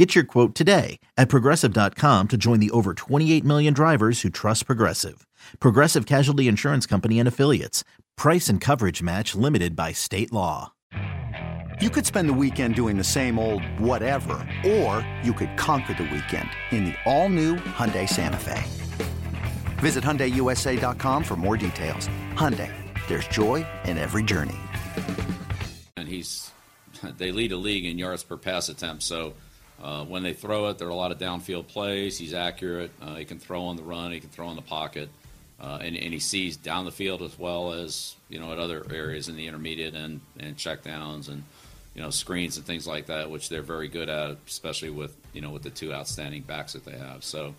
Get your quote today at progressive.com to join the over 28 million drivers who trust Progressive. Progressive Casualty Insurance Company and Affiliates. Price and coverage match limited by state law. You could spend the weekend doing the same old whatever, or you could conquer the weekend in the all-new Hyundai Santa Fe. Visit HyundaiUSA.com for more details. Hyundai, there's joy in every journey. And he's, they lead a league in yards per pass attempt, so uh, when they throw it, there are a lot of downfield plays. He's accurate. Uh, he can throw on the run. He can throw in the pocket, uh, and, and, he sees down the field as well as you know at other areas in the intermediate and and checkdowns and you know screens and things like that, which they're very good at, especially with you know with the two outstanding backs that they have. So.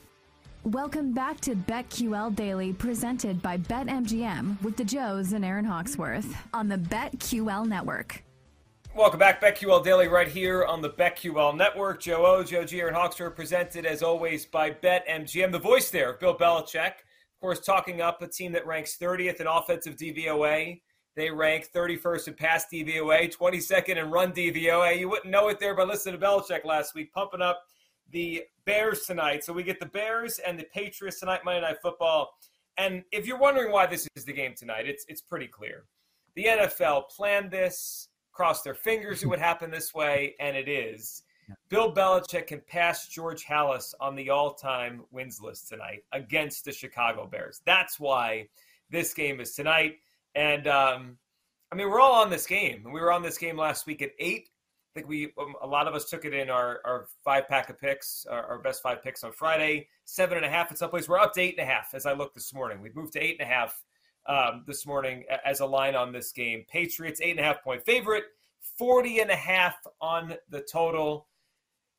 Welcome back to BetQL Daily, presented by BetMGM with the Joes and Aaron Hawksworth on the BetQL Network. Welcome back, BetQL Daily, right here on the BetQL Network. Joe O, Joe G, and Hawksworth presented as always by BetMGM. The voice there, Bill Belichick, of course, talking up a team that ranks 30th in offensive DVOA. They rank 31st in pass DVOA, 22nd in run DVOA. You wouldn't know it there by listening to Belichick last week, pumping up the Bears tonight. So we get the Bears and the Patriots tonight, Monday Night Football. And if you're wondering why this is the game tonight, it's it's pretty clear. The NFL planned this cross their fingers it would happen this way, and it is. Bill Belichick can pass George Halas on the all time wins list tonight against the Chicago Bears. That's why this game is tonight. And um, I mean, we're all on this game. We were on this game last week at eight. I think we, um, a lot of us took it in our, our five pack of picks, our, our, best five picks on Friday, seven and a half in some place. We're up to eight and a half as I look this morning. We've moved to eight and a half um, this morning as a line on this game. Patriots, eight and a half point favorite, 40 and a half on the total.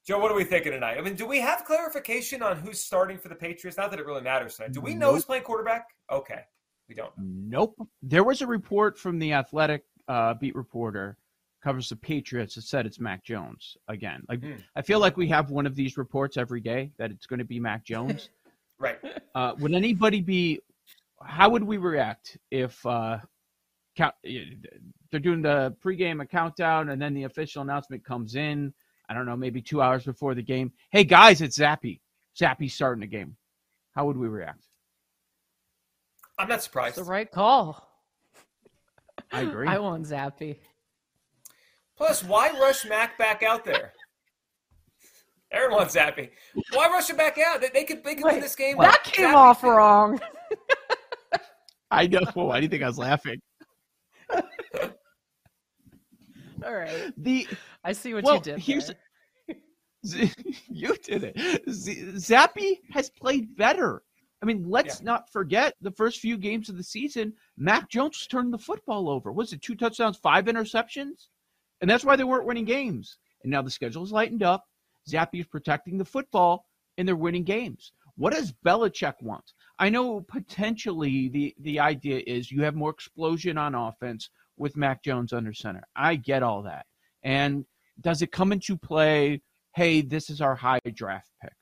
Joe, what are we thinking tonight? I mean, do we have clarification on who's starting for the Patriots? Not that it really matters tonight. Do we know nope. who's playing quarterback? Okay. We don't. Nope. There was a report from the athletic uh, beat reporter covers the Patriots that said it's Mac Jones again. Like mm. I feel like we have one of these reports every day that it's going to be Mac Jones. right. Uh, would anybody be how would we react if uh, count, they're doing the pregame a countdown and then the official announcement comes in? I don't know, maybe two hours before the game. Hey guys, it's Zappe. Zappe starting the game. How would we react? I'm not surprised. It's the right call. I agree. I want Zappe. Plus, why rush Mac back out there? Aaron wants Zappe. Why rush him back out? They, they could, they could Wait, win this game. That came Zappe. off wrong. I know. Why do you think I was laughing? All right. The I see what well, you did. Here's you did it. Z- Zappe has played better. I mean, let's yeah. not forget the first few games of the season. Mac Jones turned the football over. Was it two touchdowns, five interceptions? And that's why they weren't winning games. And now the schedule is lightened up. Zappe is protecting the football, and they're winning games. What does Belichick want? I know potentially the, the idea is you have more explosion on offense with Mac Jones under center. I get all that. And does it come into play? Hey, this is our high draft pick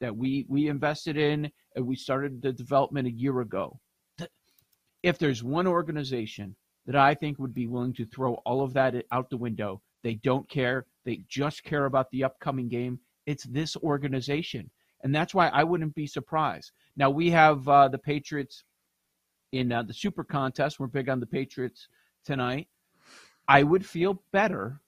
that we we invested in and we started the development a year ago. If there's one organization that I think would be willing to throw all of that out the window, they don't care. They just care about the upcoming game. It's this organization. And that's why I wouldn't be surprised. Now, we have uh, the Patriots in uh, the Super Contest. We're big on the Patriots tonight. I would feel better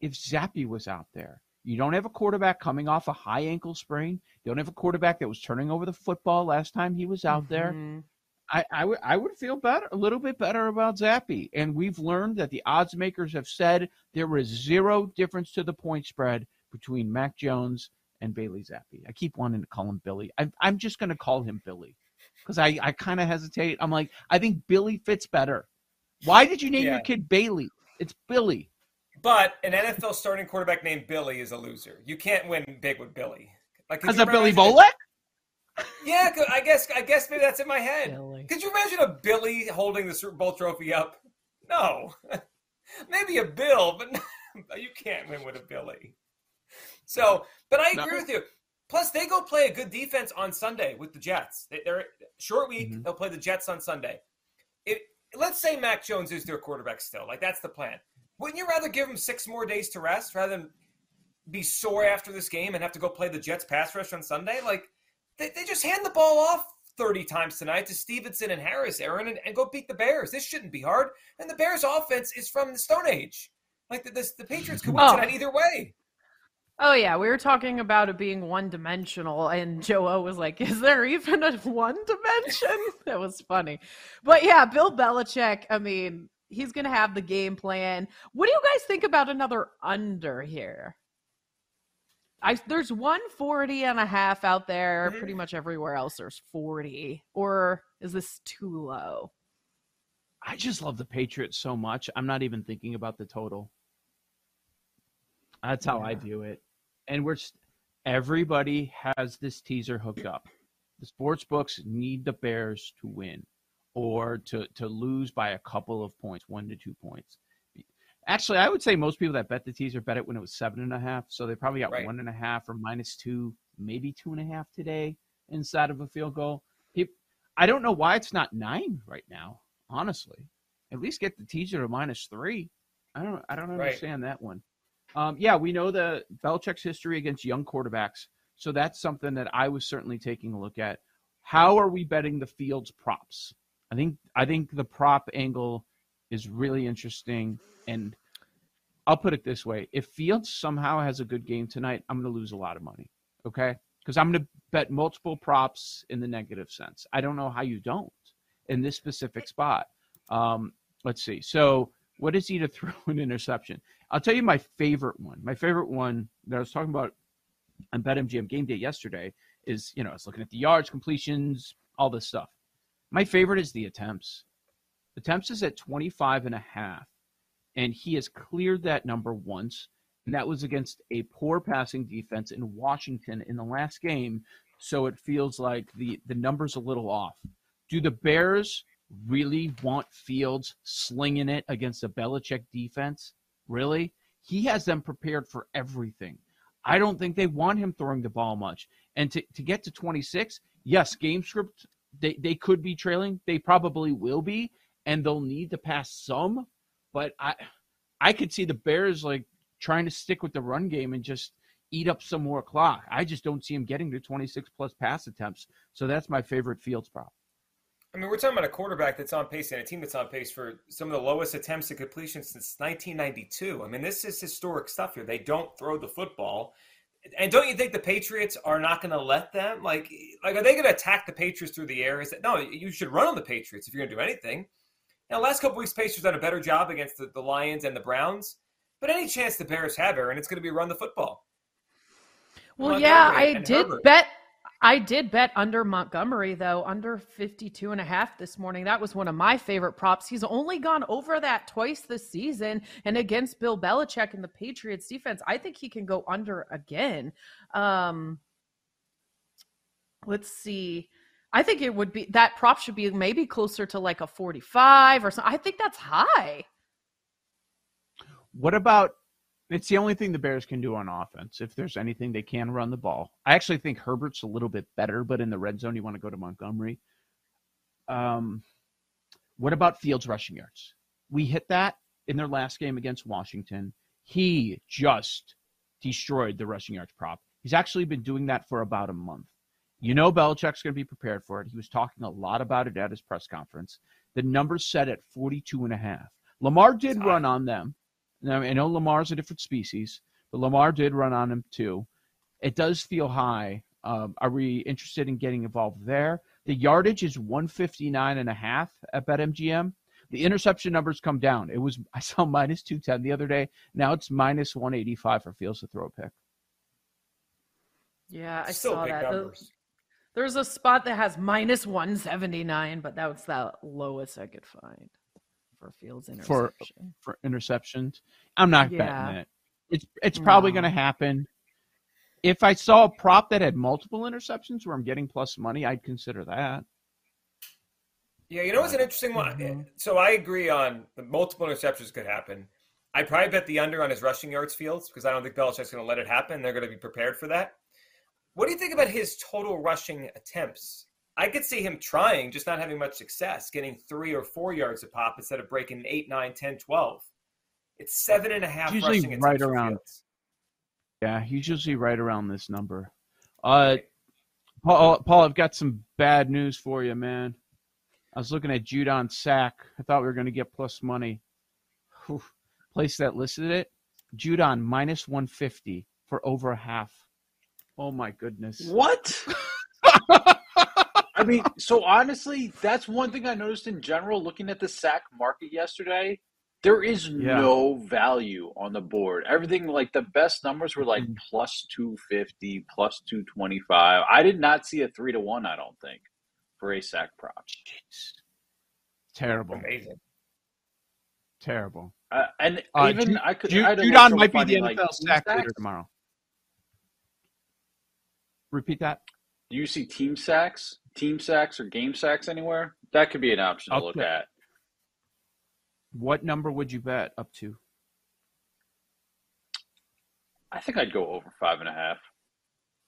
if Zappe was out there. You don't have a quarterback coming off a high ankle sprain. You don't have a quarterback that was turning over the football last time he was out mm-hmm. there. I, I, w- I would feel better, a little bit better about Zappe. And we've learned that the odds makers have said there is zero difference to the point spread between Mac Jones and Bailey Zappe. I keep wanting to call him Billy. I'm, I'm just going to call him Billy because I, I kind of hesitate. I'm like, I think Billy fits better. Why did you name yeah. your kid Bailey? It's Billy. But an NFL starting quarterback named Billy is a loser. You can't win big with Billy. Like, is that Billy Volek? Yeah, I guess I guess maybe that's in my head. Billy. Could you imagine a Billy holding the Super Bowl trophy up? No, maybe a Bill, but you can't win with a Billy. So, but I agree No. with you. Plus, they go play a good defense on Sunday with the Jets. They, they're short week. Mhm. They'll play the Jets on Sunday. It, let's say Mac Jones is their quarterback still. Like that's the plan. Wouldn't you rather give him six more days to rest rather than be sore after this game and have to go play the Jets pass rush on Sunday? Like they, they just hand the ball off 30 times tonight to Stevenson and Harris, Aaron, and, and go beat the Bears. This shouldn't be hard. And the Bears offense is from the Stone Age. Like the, this, the Patriots could win Oh. tonight either way. Oh yeah, we were talking about it being one dimensional, and Joe O was like, "Is there even a one dimension?" that was funny, but yeah, Bill Belichick. I mean, he's gonna have the game plan. What do you guys think about another under here? I there's 140 and a half out there. Mhm. Pretty much everywhere else there's 40. Or is this too low? I just love the Patriots so much. I'm not even thinking about the total. That's how I view it. And we're st- everybody has this teaser hooked up. The sports books need the Bears to win or to to lose by a couple of points, one to two points. Actually, I would say most people that bet the teaser bet it when it was seven and a half. So they probably got Right. one and a half or minus two, maybe two and a half today inside of a field goal. I don't know why it's not nine right now. Honestly, at least get the teaser to minus three. I don't. I don't Right. understand that one. Um, yeah, we know the Belichick's history against young quarterbacks, so that's something that I was certainly taking a look at. How are we betting the Fields props? I think I think the prop angle is really interesting, and I'll put it this way: if Fields somehow has a good game tonight, I'm going to lose a lot of money. Okay, because I'm going to bet multiple props in the negative sense. I don't know how you don't in this specific spot. Um, let's see. So, what is he to throw an interception? I'll tell you my favorite one. My favorite one that I was talking about on BetMGM game day yesterday is, you know, I was looking at the yards, completions, all this stuff. My favorite is the attempts. Attempts is at 25 and a half, and he has cleared that number once, and that was against a poor passing defense in Washington in the last game. So it feels like the the number's a little off. Do the Bears really want Fields slinging it against a Belichick defense? Really? He has them prepared for everything. I don't think they want him throwing the ball much. And to, to get to 26, yes, game script, they, they could be trailing. They probably will be, and they'll need to pass some. But I I could see the Bears like trying to stick with the run game and just eat up some more clock. I just don't see him getting to 26 plus pass attempts. So that's my favorite Fields prop. I mean, we're talking about a quarterback that's on pace and a team that's on pace for some of the lowest attempts at completion since 1992. I mean, this is historic stuff here. They don't throw the football. And don't you think the Patriots are not going to let them? Like, like are they going to attack the Patriots through the air? Is that no? You should run on the Patriots if you're going to do anything. Now, last couple weeks, Patriots done a better job against the, the Lions and the Browns. But any chance the Bears have, Aaron, it's going to be run the football. Well, yeah, I did Herbert. bet. I did bet under Montgomery though, under 52 and a half this morning. That was one of my favorite props. He's only gone over that twice this season and against Bill Belichick and the Patriots defense, I think he can go under again. Um Let's see. I think it would be that prop should be maybe closer to like a 45 or something. I think that's high. What about it's the only thing the Bears can do on offense. If there's anything they can run the ball. I actually think Herbert's a little bit better, but in the red zone you want to go to Montgomery. Um what about Fields rushing yards? We hit that in their last game against Washington. He just destroyed the rushing yards prop. He's actually been doing that for about a month. You know Belichick's going to be prepared for it. He was talking a lot about it at his press conference. The number's set at 42 and a half. Lamar did run on them. Now, I know Lamar's a different species, but Lamar did run on him too. It does feel high. Um, are we interested in getting involved there? The yardage is 159 and a half at BetMGM. The interception numbers come down. It was I saw minus 210 the other day. Now it's minus 185 for Fields to throw a pick. Yeah, I Still saw that. Numbers. There's a spot that has minus 179, but that was the lowest I could find for Fields For- interception. for interceptions. I'm not Yeah. betting it. It's it's probably No. going to happen. if I saw a prop that had multiple interceptions where I'm getting plus money, I'd consider that. Yeah, you know what's an interesting one? Mm-hmm. So I agree on the multiple interceptions could happen. I'd probably bet the under on his rushing yards fields because I don't think Belichick's going to let it happen. They're going to be prepared for that. What do you think about his total rushing attempts? I could see him trying, just not having much success, getting three or four yards a pop instead of breaking 8, 9, 10, 12. It's seven and a half Usually rushing right around- Fields. Yeah, he's usually right around this number. Uh, Paul, Paul, I've got some bad news for you, man. I was looking at Judon Sack. I thought we were going to get plus money. Whew. Place that listed it. Judon minus 150 for over a half. Oh my goodness. What? I mean, so honestly, that's one thing I noticed in general looking at the sack market yesterday. There is Yeah. no value on the board. Everything like the best numbers were like Mhm. plus 250, plus 225. I did not see a 3 to 1, I don't think, for a sack prop. Jeez. Terrible. Amazing. Terrible. Uh, and Uh, even Ju- I could Ju- I had a Judon little might be the like, NFL team sack leader tomorrow. Repeat that. Do you see team sacks, team sacks, or game sacks anywhere? That could be an option to look Okay. at. What number would you bet up to? I think I'd go over five and a half.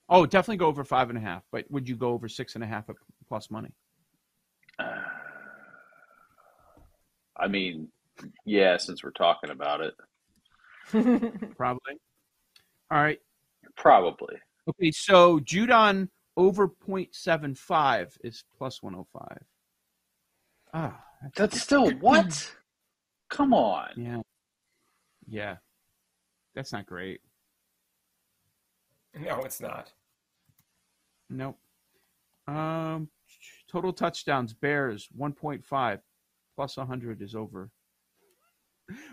Oh, definitely go over five and a half. But would you go over six and a half at plus money? Uh, I mean, yeah, since we're talking about it, Probably. All right. probably. Okay, so Judon over 0.75 is plus 105. Ah, that's, That's still what? Come on. yeah. Yeah. That's not great. No, it's not. Nope. Um total touchdowns Bears 1.5 plus 100 is over.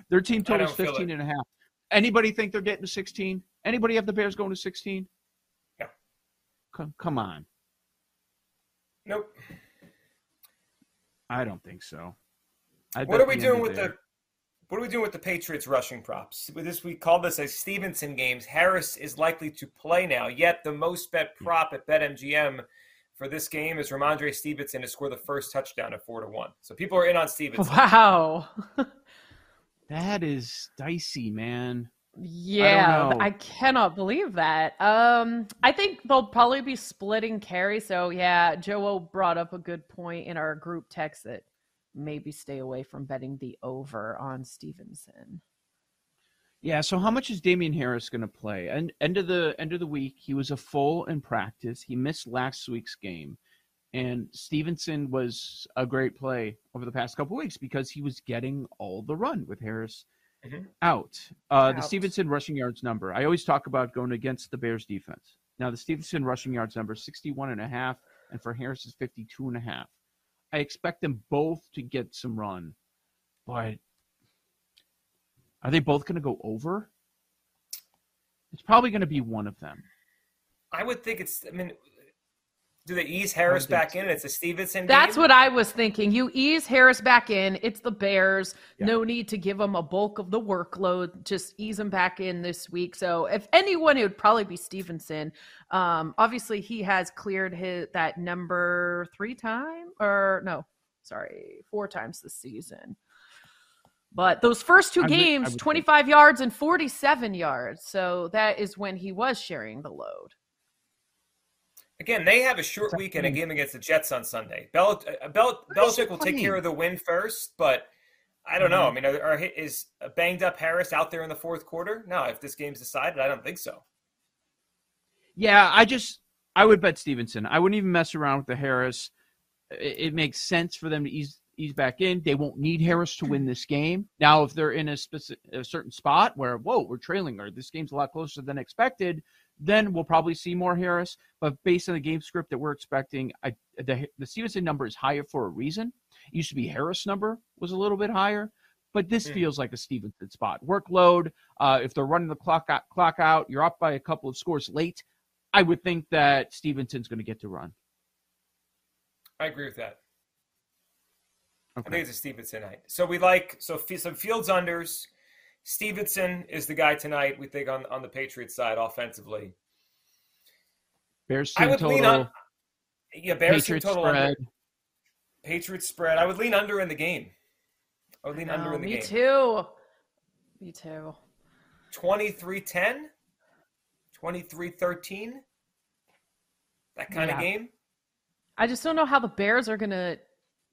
Their team I total is 15 and a half. Anybody think they're getting to 16? Anybody have the Bears going to 16? Come, on. Nope. I don't think so. I'd What are we doing with there. the what are we doing with the Patriots rushing props? With this, we call this a Stevenson games. Harris is likely to play now. Yet the most bet prop at BetMGM for this game is Rhamondre Stevenson to score the first touchdown at four to one. So people are in on Stevenson. Wow. That is dicey, man. Yeah, know. I, cannot believe that. Um, I think they'll probably be splitting carry. So yeah, Joe brought up a good point in our group text that maybe stay away from betting the over on Stevenson. Yeah, so how much is Damien Harris going to play? And end of the end of the week, he was a full in practice. He missed last week's game, and Stevenson was a great play over the past couple weeks because he was getting all the run with Harris Mhm. out. Uh, the Stevenson rushing yards number. I always talk about going against the Bears defense. Now the Stevenson rushing yards number is 61 and a half, and for Harris is 52 and a half. I expect them both to get some run, but are they both going to go over? It's probably going to be one of them. I would think it's. I mean, do they ease Harris back in? It's a Stevenson. That's game? what I was thinking. You ease Harris back in. It's the Bears. Yeah. No need to give them a bulk of the workload. Just ease them back in this week. So if anyone, it would probably be Stevenson. Um, obviously, he has cleared his that number three time or no, sorry, four times this season. But those first two I would- I games, would think. 25 yards and 47 yards. So that is when he was sharing the load. Again, they have a short week and a game against the Jets on Sunday. Bel- uh, Bel- Belichick will take care of the win first, but I don't know. I Mhm. mean, are, are, is a banged up Harris out there in the fourth quarter? No, if this game's decided, I don't think so. Yeah, I just I would bet Stevenson. I wouldn't even mess around with the Harris. It, it makes sense for them to ease ease back in. They won't need Harris to win this game. Now, if they're in a specific a certain spot where whoa we're trailing or this game's a lot closer than expected, then we'll probably see more Harris. But based on the game script that we're expecting, I the the Stevenson number is higher for a reason. It used to be Harris number was a little bit higher. But this Hmm. feels like a Stevenson spot. Workload. Uh, if they're running the clock out, clock out, you're up by a couple of scores late. I would think that Stevenson's going to get to run. I agree with that. I think it's a Stevenson night. So we like so f- some Fields unders. Stevenson is the guy tonight. We think on on the Patriots side offensively. Bears I would total. lean on. Yeah, Bears team Patriots total spread. under. Patriots spread. I would lean under in the game. I would lean under in the me game. Me too. Me too. 23-10? 23-13? That kind Yeah. of game? I just don't know how the Bears are going to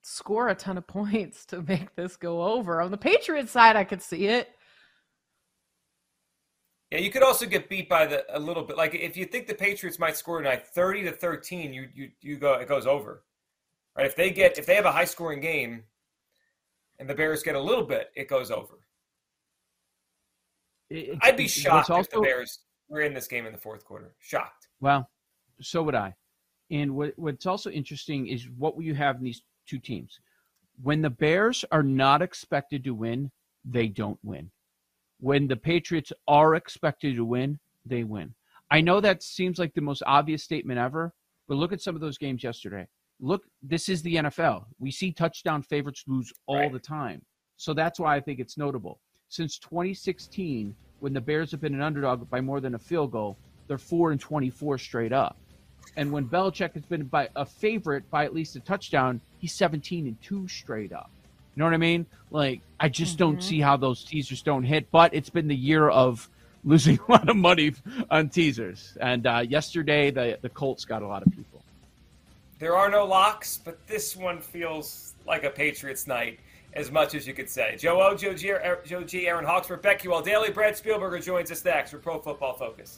score a ton of points to make this go over. On the Patriots side, I could see it. Yeah, you could also get beat by the a little bit. Like if you think the Patriots might score tonight, thirty to thirteen, you you you go it goes over. Right? If they get if they have a high scoring game, and the Bears get a little bit, it goes over. It- I'd be shocked if the Bears were in this game in the fourth quarter. Shocked. Well, so would I. And what, what's also interesting is what will you have in these two teams? When the Bears are not expected to win, they don't win. When the Patriots are expected to win, they win. I know that seems like the most obvious statement ever, but look at some of those games yesterday. Look, this is the NFL. We see touchdown favorites lose all Right. the time. So that's why I think it's notable. Since 2016, when the Bears have been an underdog by more than a field goal, they're 4 and 24 straight up. And when Belichick has been by a favorite by at least a touchdown, he's 17 and 2 straight up. You know what I mean? Like, I just don't see how those teasers don't hit, but it's been the year of losing a lot of money on teasers. And uh, yesterday, the, the Colts got a lot of people. There are no locks, but this one feels like a Patriots night as much as you could say. Joe O, Joe G, Joe G, Aaron Hawksworth, BetQL Daily. Brad Spielberger joins us next for Pro Football Focus.